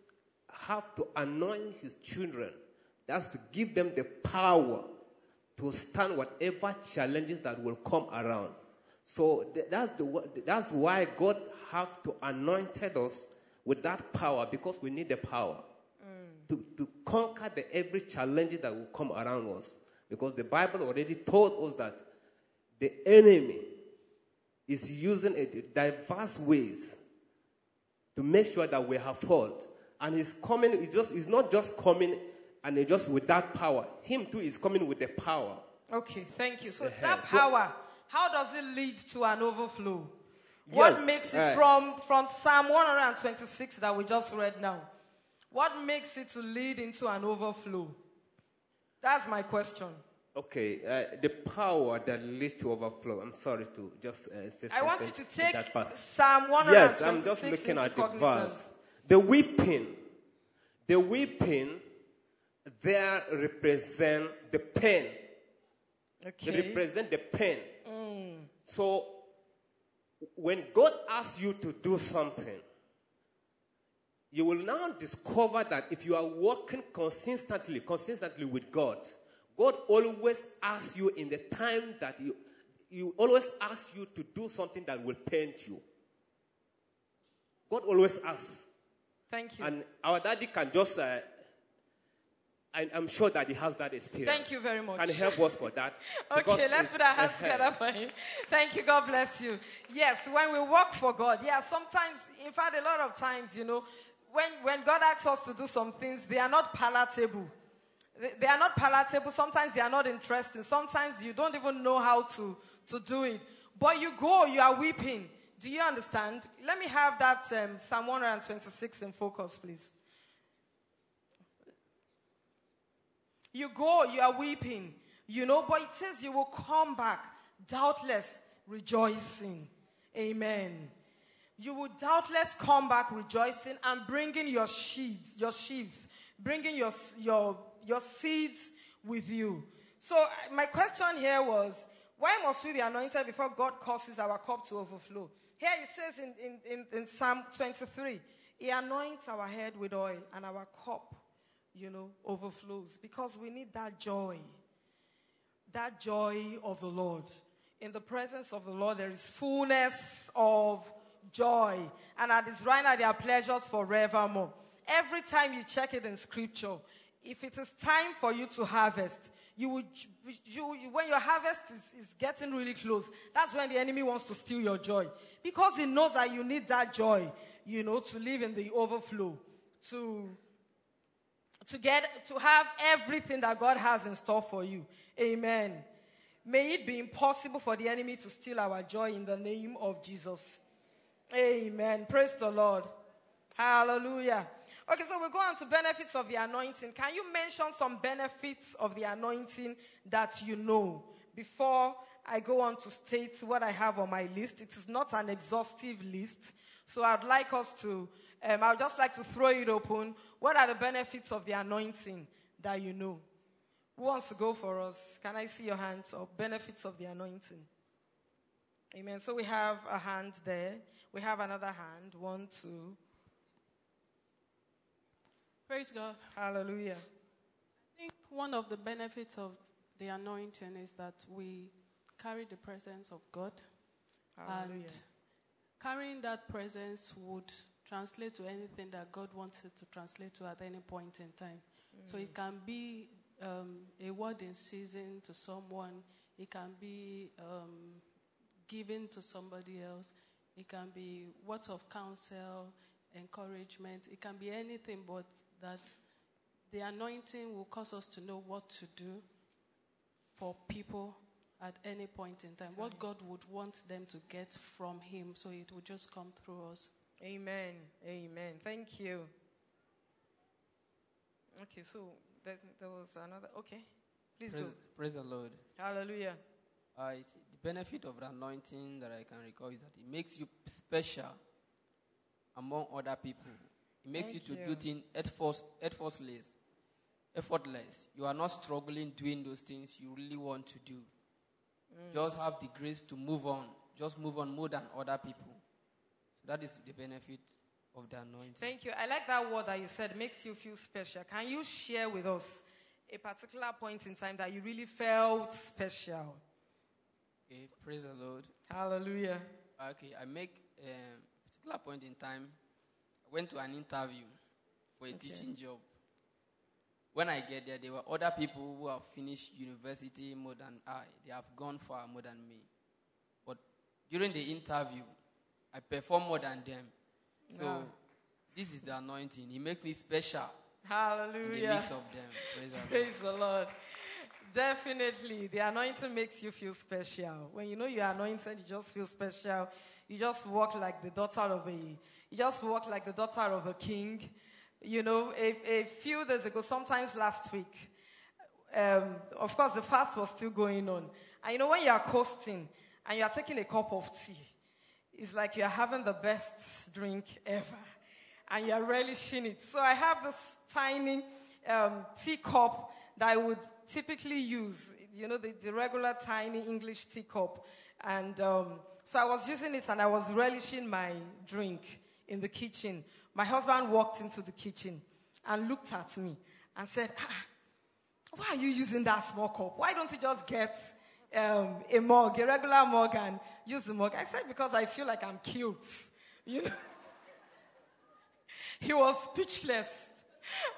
have to anoint his children. That's to give them the power to stand whatever challenges that will come around. So that's, the, that's why God have to anointed us with that power because we need the power mm. to, to conquer the every challenge that will come around us. Because the Bible already told us that the enemy is using it diverse ways to make sure that we have fault. And he's coming, he's, just, he's not just coming and he's just with that power. Him too is coming with the power.
Okay, thank you. So that power, how does it lead to an overflow? What
Yes,
makes it
uh,
from, from Psalm 126 that we just read now? What makes it to lead into an overflow? That's my question.
Okay, uh, the power that leads to overflow. I'm sorry to just uh, say something.
I want you to take. Psalm 126
Yes, I'm just looking at the verse. The weeping, the weeping, there represent the pain.
Okay.
They represent the pen. Mm. So when God asks you to do something, you will now discover that if you are working consistently, consistently with God, God always asks you in the time that you, you always asks you to do something that will paint you. God always asks.
Thank you.
And our daddy can just, uh, I, I'm sure that he has that experience.
Thank you very much.
And help us for that.
Okay, let's put our hands together for him. Thank you. God bless you. Yes, when we work for God, yeah, sometimes, in fact, a lot of times, you know, when, when God asks us to do some things, they are not palatable. They, they are not palatable. Sometimes they are not interesting. Sometimes you don't even know how to, to do it. But you go, you are weeping. Do you understand? Let me have that um, Psalm 126 in focus, please. You go, you are weeping, you know, but it says you will come back, doubtless rejoicing. Amen. You will doubtless come back rejoicing and bringing your sheaves, your sheaves, bringing your, your, your seeds with you. So, uh, my question here was why must we be anointed before God causes our cup to overflow? Here it says in, in, in, in Psalm 23 He anoints our head with oil and our cup you know, overflows because we need that joy. That joy of the Lord. In the presence of the Lord, there is fullness of joy. And at his right hand, there are pleasures forevermore. Every time you check it in scripture, if it is time for you to harvest, you will, you, when your harvest is, is getting really close, that's when the enemy wants to steal your joy. Because he knows that you need that joy, you know, to live in the overflow, to to get to have everything that God has in store for you. Amen. May it be impossible for the enemy to steal our joy in the name of Jesus. Amen. Praise the Lord. Hallelujah. Okay, so we go on to benefits of the anointing. Can you mention some benefits of the anointing that you know before I go on to state what I have on my list? It is not an exhaustive list, so I'd like us to, um, I'd just like to throw it open. What are the benefits of the anointing that you know? Who wants to go for us? Can I see your hands up? Benefits of the anointing. Amen. So we have a hand there. We have another hand. One, two.
Praise God.
Hallelujah.
I think one of the benefits of the anointing is that we carry the presence of God.
Hallelujah.
And carrying that presence would translate to anything that God wants it to translate to at any point in time. So it can be um, a word in season to someone, it can be um, given to somebody else, it can be words of counsel, encouragement, it can be anything but that the anointing will cause us to know what to do for people at any point in time. What God would want them to get from Him, so it will just come through us.
Amen. Amen. Thank you. Okay, so there, there was another. Okay, please
Praise,
go.
praise the Lord.
Hallelujah.
Uh, it's- the benefit of the anointing that I can recall is that it makes you special among other people. It makes
Thank
you to
you.
do things effortless, effortless, effortless. You are not struggling doing those things you really want to do.
Mm.
Just have the grace to move on. Just move on more than other people. So that is the benefit of the anointing.
Thank you. I like that word that you said makes you feel special. Can you share with us a particular point in time that you really felt special?
Okay, praise the Lord.
Hallelujah.
Okay, I make um, a particular point in time. I went to an interview for a
Okay.
teaching job. When I get there, there were other people who have finished university more than I. They have gone far more than me. But during the interview, I perform more than them. So
Wow.
this is the anointing. It makes me special in the
Hallelujah.
mix of them. Praise the Lord.
Praise the Lord. Definitely, the anointing makes you feel special. When you know you're anointed, you just feel special. You just walk like the daughter of a, just walk like the daughter of a king. You know, a, a few days ago, sometimes last week, um, of course, the fast was still going on. And you know, when you are coasting and you are taking a cup of tea, it's like you're having the best drink ever. And you're relishing it. So I have this tiny um, teacup that I would typically use, you know, the, the regular tiny English teacup. And um, so I was using it and I was relishing my drink in the kitchen. My husband walked into the kitchen and looked at me and said, ah, Why are you using that small cup? Why don't you just get um, a mug, a regular mug, and use the mug? I said, Because I feel like I'm cute. You know? he was speechless.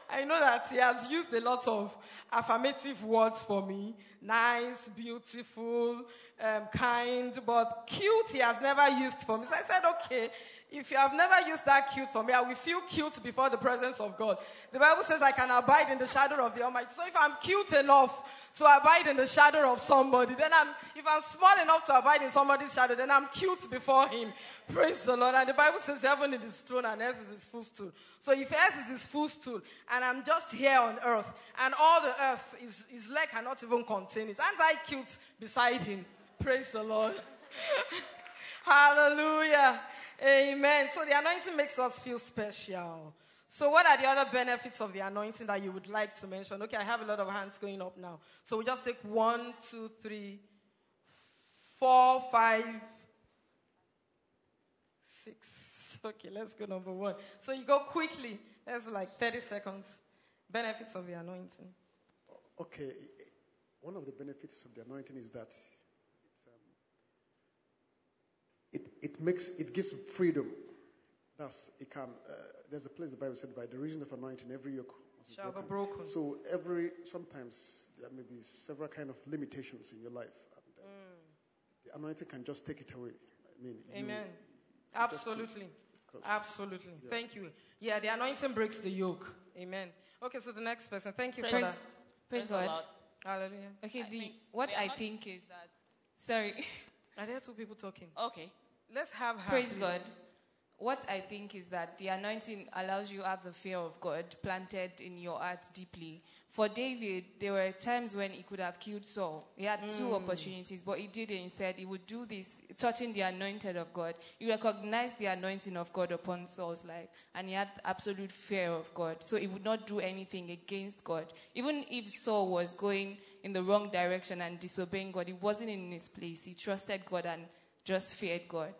I know that he has used a lot of affirmative words for me nice, beautiful, um, kind, but cute he has never used for me. So I said, okay, if you have never used that cute for me, I will feel cute before the presence of God. The Bible says I can abide in the shadow of the Almighty. So if I'm cute enough to abide in the shadow of somebody, then I'm, if I'm small enough to abide in somebody's shadow, then I'm cute before Him. Praise the Lord. And the Bible says heaven is His throne and earth is His footstool. So if earth is His footstool and I'm just here on earth and all the earth, is, His leg cannot even contain it, aren't I cute beside Him? Praise the Lord. Hallelujah. Amen. So the anointing makes us feel special. So, what are the other benefits of the anointing that you would like to mention? Okay, I have a lot of hands going up now. So, we just take one, two, three, four, five, six. Okay, let's go number one. So, you go quickly. That's like 30 seconds. Benefits of the anointing.
Okay, one of the benefits of the anointing is that it, it makes it gives freedom. Thus, it can. Uh, there's a place the Bible said, "By the reason of anointing, every yoke must
Shall
be
be
broken."
broken.
So every sometimes there may be several kind of limitations in your life. And, uh, The anointing can just take it away. I mean,
Amen.
you just
Absolutely.
of.
Absolutely.
Yeah.
Thank you. Yeah, the anointing breaks the yoke. Amen. Okay, so the next person. Thank you for
Praise-
that.
Praise God.
Hallelujah.
Okay, the, what I think is that, sorry.
Are there two people talking?
Okay.
Let's have her.
Praise. God. What I think is that the anointing allows you to have the fear of God planted in your heart deeply. For David, there were times when he could have killed Saul. He had two
Mm.
opportunities, but he didn't. He said he would do this, touching the anointed of God. He recognized the anointing of God upon Saul's life, and he had absolute fear of God. So he would not do anything against God. Even if Saul was going in the wrong direction and disobeying God, he wasn't in his place. He trusted God and just feared God.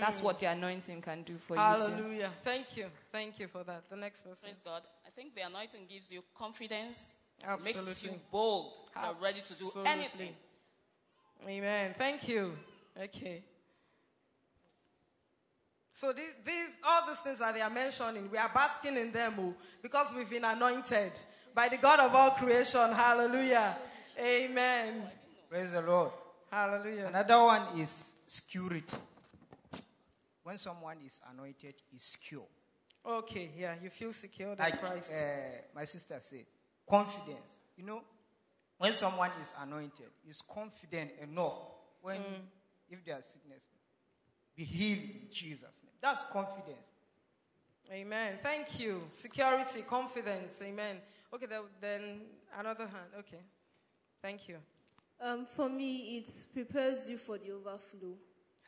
That's
Mm.
what the anointing can do for you. Too.
Hallelujah. Thank you. Thank you for that. The next person.
Praise God. I think the anointing gives you confidence,
Absolutely.
makes you bold, you're ready to do
Absolutely.
anything.
Amen. Thank you. Okay. So these, these, all these things that they are mentioning, we are basking in them oh, because we've been anointed by the God of all creation. Hallelujah. Amen.
Praise the Lord.
Hallelujah.
Another one is security. When someone is anointed, is secure.
Okay, yeah, you feel secure in
Like
Christ.
uh, my sister said, confidence. You know, when someone is anointed, is confident enough when
Mm.
if there is sickness, be healed in Jesus' name. That's confidence.
Amen. Thank you. Security, confidence. Amen. Okay, then, then another hand. Okay. Thank you.
Um, for me, it prepares you for the overflow.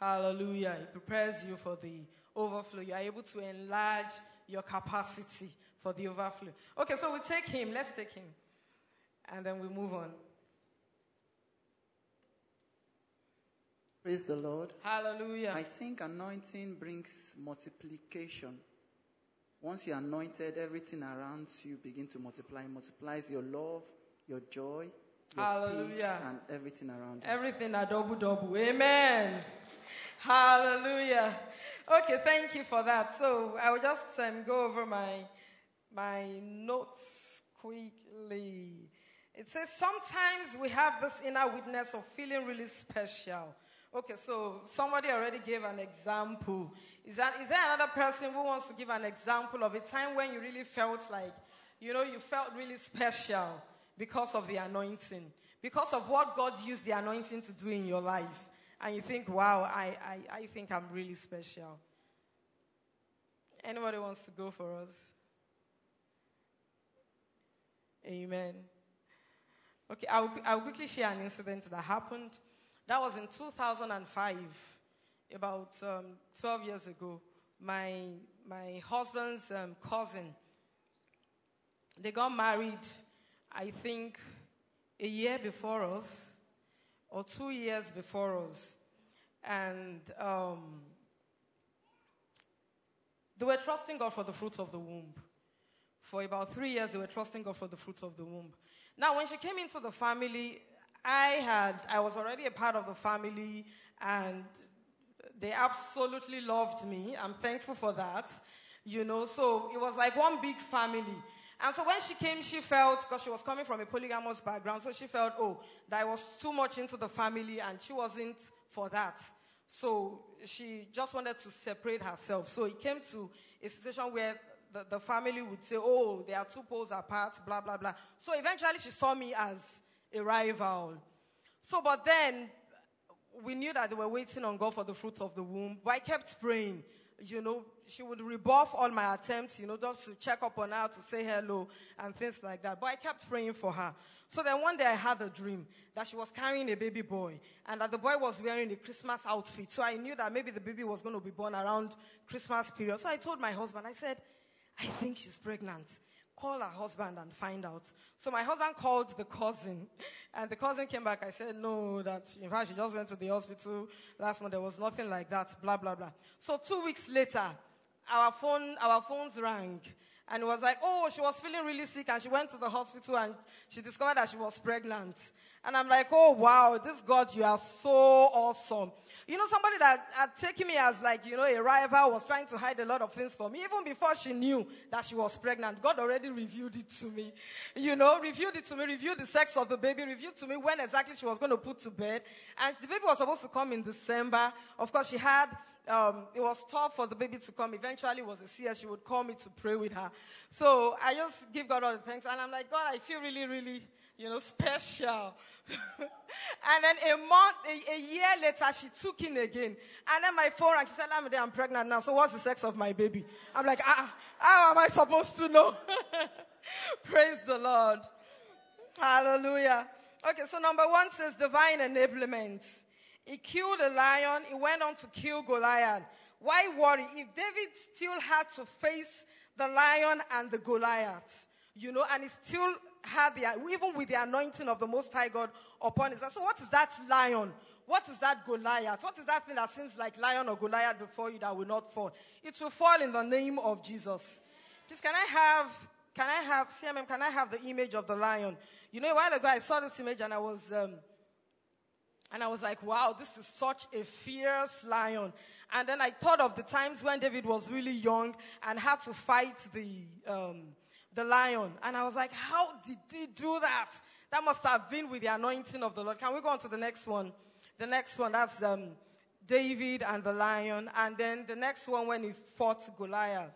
Hallelujah. It prepares you for the overflow. You are able to enlarge your capacity for the overflow. Okay, so we take him. Let's take him. And then we move on.
Praise the Lord.
Hallelujah.
I think anointing brings multiplication. Once you're anointed, everything around you begin to multiply. It multiplies your love, your joy, your peace,
Hallelujah.
and everything around you.
Everything a double double. Amen. Hallelujah. Okay, thank you for that. So I will just um, go over my my notes quickly. It says sometimes we have this inner witness of feeling really special. Okay, so somebody already gave an example. Is that is there another person who wants to give an example of a time when you really felt like, you know, you felt really special because of the anointing, because of what God used the anointing to do in your life, and you think, wow, I I, I think I'm really special. Anybody wants to go for us? Amen. Okay, I'll, I'll quickly share an incident that happened. That was in 2005, about um, 12 years ago. My, my husband's um, cousin, they got married, I think, a year before us, or two years before us. And um, they were trusting God for the fruits of the womb. For about three years, they were trusting God for the fruits of the womb. Now, when she came into the family, I had, I was already a part of the family, and they absolutely loved me. I'm thankful for that. You know, so it was like one big family. And so when she came, she felt, because she was coming from a polygamous background, so she felt, oh, that I was too much into the family and she wasn't for that. So she just wanted to separate herself. So it came to a situation where the, the family would say, oh, they are two poles apart, blah, blah, blah. So eventually she saw me as a rival. So, but then we knew that they were waiting on God for the fruit of the womb. But I kept praying. You know, she would rebuff all my attempts, you know, just to check up on her, to say hello, and things like that. But I kept praying for her. So then one day I had a dream that she was carrying a baby boy, and that the boy was wearing a Christmas outfit. So I knew that maybe the baby was going to be born around Christmas period. So I told my husband, I said, I think she's pregnant call her husband and find out. So my husband called the cousin, and the cousin came back. I said, no, that in fact she just went to the hospital last month. There was nothing like that, blah, blah, blah. So two weeks later, our phone, our phones rang. And it was like, oh, she was feeling really sick and she went to the hospital and she discovered that she was pregnant. And I'm like, oh wow, this God, you are so awesome. You know, somebody that had taken me as like, you know, a rival was trying to hide a lot of things from me. Even before she knew that she was pregnant, God already revealed it to me. You know, revealed it to me, revealed the sex of the baby, revealed to me when exactly she was going to put to bed. And the baby was supposed to come in December. Of course, she had um, it was tough for the baby to come. Eventually, it was a CS. She would call me to pray with her. So I just give God all the thanks. And I'm like, God, I feel really, really you know, special. and then a month, a, a, year later, she took in again. And then my phone rang. She said, I'm, I'm pregnant now. So what's the sex of my baby? I'm like, ah, how am I supposed to know? Praise the Lord. Hallelujah. Okay, so number one says divine enablement. He killed a lion. He went on to kill Goliath. Why worry? If David still had to face the lion and the Goliath, you know, and he still had the, even with the anointing of the Most High God upon his. So what is that lion? What is that Goliath? What is that thing that seems like lion or Goliath before you that will not fall? It will fall in the name of Jesus. Please, can I have, can I have, CMM, can I have the image of the lion? You know, a while ago I saw this image and I was, um, and I was like, wow, this is such a fierce lion. And then I thought of the times when David was really young and had to fight the, um, the lion. And I was like, how did he do that? That must have been with the anointing of the Lord. Can we go on to the next one? The next one, that's um, David and the lion. And then the next one, when he fought Goliath.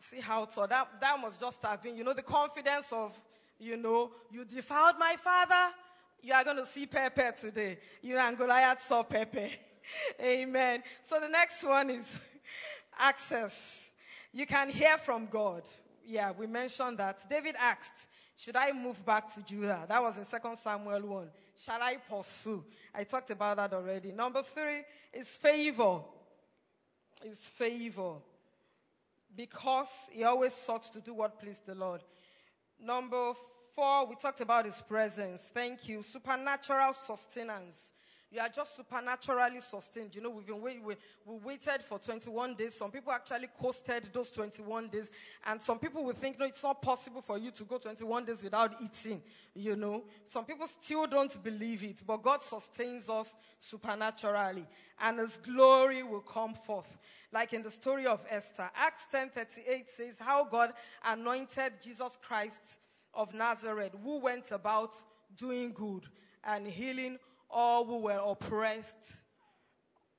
See how tall. That, that must just have been, you know, the confidence of, you know, you defiled my father. You are going to see Pepe today. You and Goliath saw Pepe. Amen. So the next one is access. You can hear from God yeah, we mentioned that. David asked, Should I move back to Judah? That was in 2 Samuel 1. Shall I pursue? I talked about that already. Number three is favor. Is favor. Because he always sought to do what pleased the Lord. Number four, we talked about his presence. Thank you. Supernatural sustenance. You are just supernaturally sustained. You know, we've been wait, we, we waited for 21 days. Some people actually coasted those 21 days. And some people will think, no, it's not possible for you to go 21 days without eating. You know, some people still don't believe it, but God sustains us supernaturally. And his glory will come forth. Like in the story of Esther. Acts 10:38 says how God anointed Jesus Christ of Nazareth, who went about doing good and healing all who were oppressed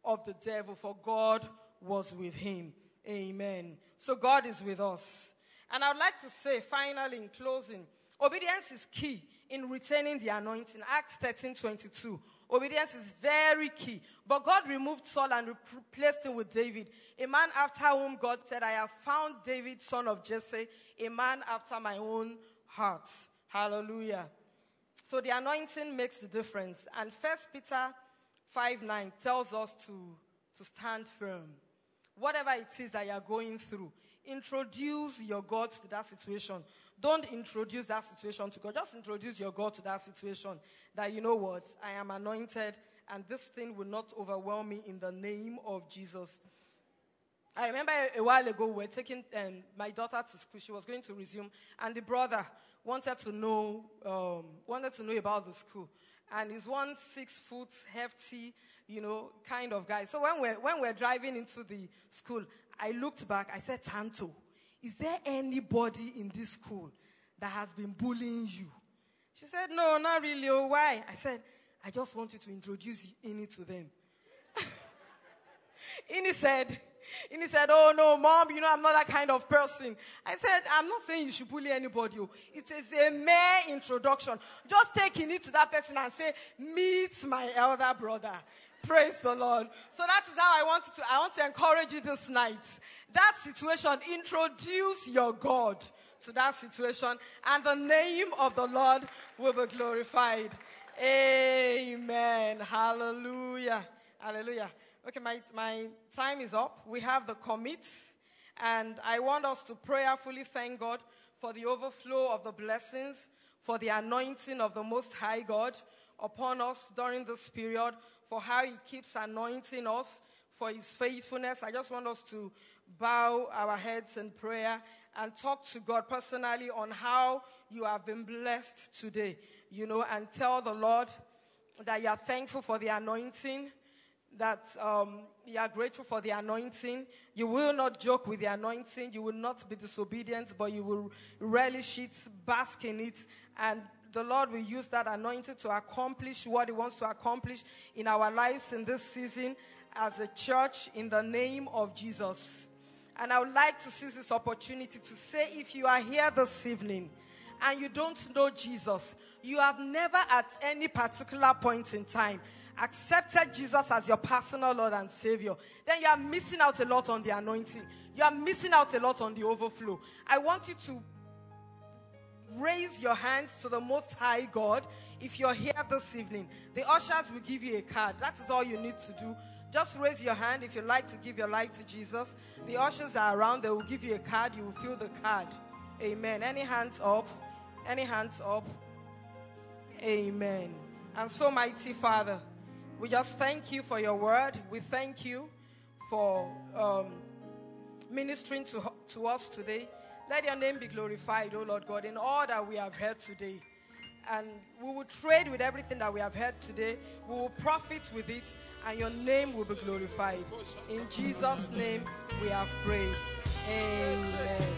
of the devil, for God was with him. Amen. So God is with us. And I would like to say, finally, in closing, obedience is key in retaining the anointing. Acts 13 22. Obedience is very key. But God removed Saul and replaced him with David, a man after whom God said, I have found David, son of Jesse, a man after my own heart. Hallelujah. So the anointing makes the difference. And First Peter 5 9 tells us to, to stand firm. Whatever it is that you're going through, introduce your God to that situation. don't introduce that situation to God. Just introduce your God to that situation. That you know what? I am anointed and this thing will not overwhelm me in the name of Jesus. I remember a, a while ago we were taking um, my daughter to school. She was going to resume, and the brother wanted to know um, wanted to know about the school. And he's one six foot hefty, you know, kind of guy. So when we're when we're driving into the school, I looked back. I said, Tanto, is there anybody in this school that has been bullying you? She said, No, not really. Oh, why? I said, I just want you to introduce Ini to them. Ini said, Ini said, Oh no, mom, you know, I'm not that kind of person. I said, I'm not saying you should bully anybody. oh. It is a mere introduction. Just take Ini to that person and say, Meet my elder brother. Praise the Lord. So that is how I want to, I want to encourage you this night. That situation, introduce your God to that situation and the name of the Lord will be glorified. Amen. Hallelujah. Hallelujah. Okay, my, my time is up. We have the commits, and I want us to prayerfully thank God for the overflow of the blessings, for the anointing of the Most High God upon us during this period, for how He keeps anointing us, for His faithfulness. I just want us to bow our heads in prayer and talk to God personally on how you have been blessed today, you know, and tell the Lord that you are thankful for the anointing, that um, you are grateful for the anointing. You will not joke with the anointing. You will not be disobedient, but you will relish it, bask in it, and the Lord will use that anointing to accomplish what He wants to accomplish in our lives in this season as a church in the name of Jesus. And I would like to seize this opportunity to say if you are here this evening and you don't know Jesus, you have never at any particular point in time accepted Jesus as your personal Lord and Savior, then you are missing out a lot on the anointing. You are missing out a lot on the overflow. I want you to raise your hands to the Most High God if you're here this evening. The ushers will give you a card. That is all you need to do. Just raise your hand if you'd like to give your life to Jesus. The ushers are around. They will give you a card. You will fill the card. Amen. Any hands up? Any hands up? Amen. And so, mighty Father, we just thank you for your word. We thank you for um, ministering to, to us today. Let your name be glorified, O Lord God, in all that we have heard today. And we will trade with everything that we have heard today. We will profit with it, and your name will be glorified. In Jesus' name we have prayed. Amen.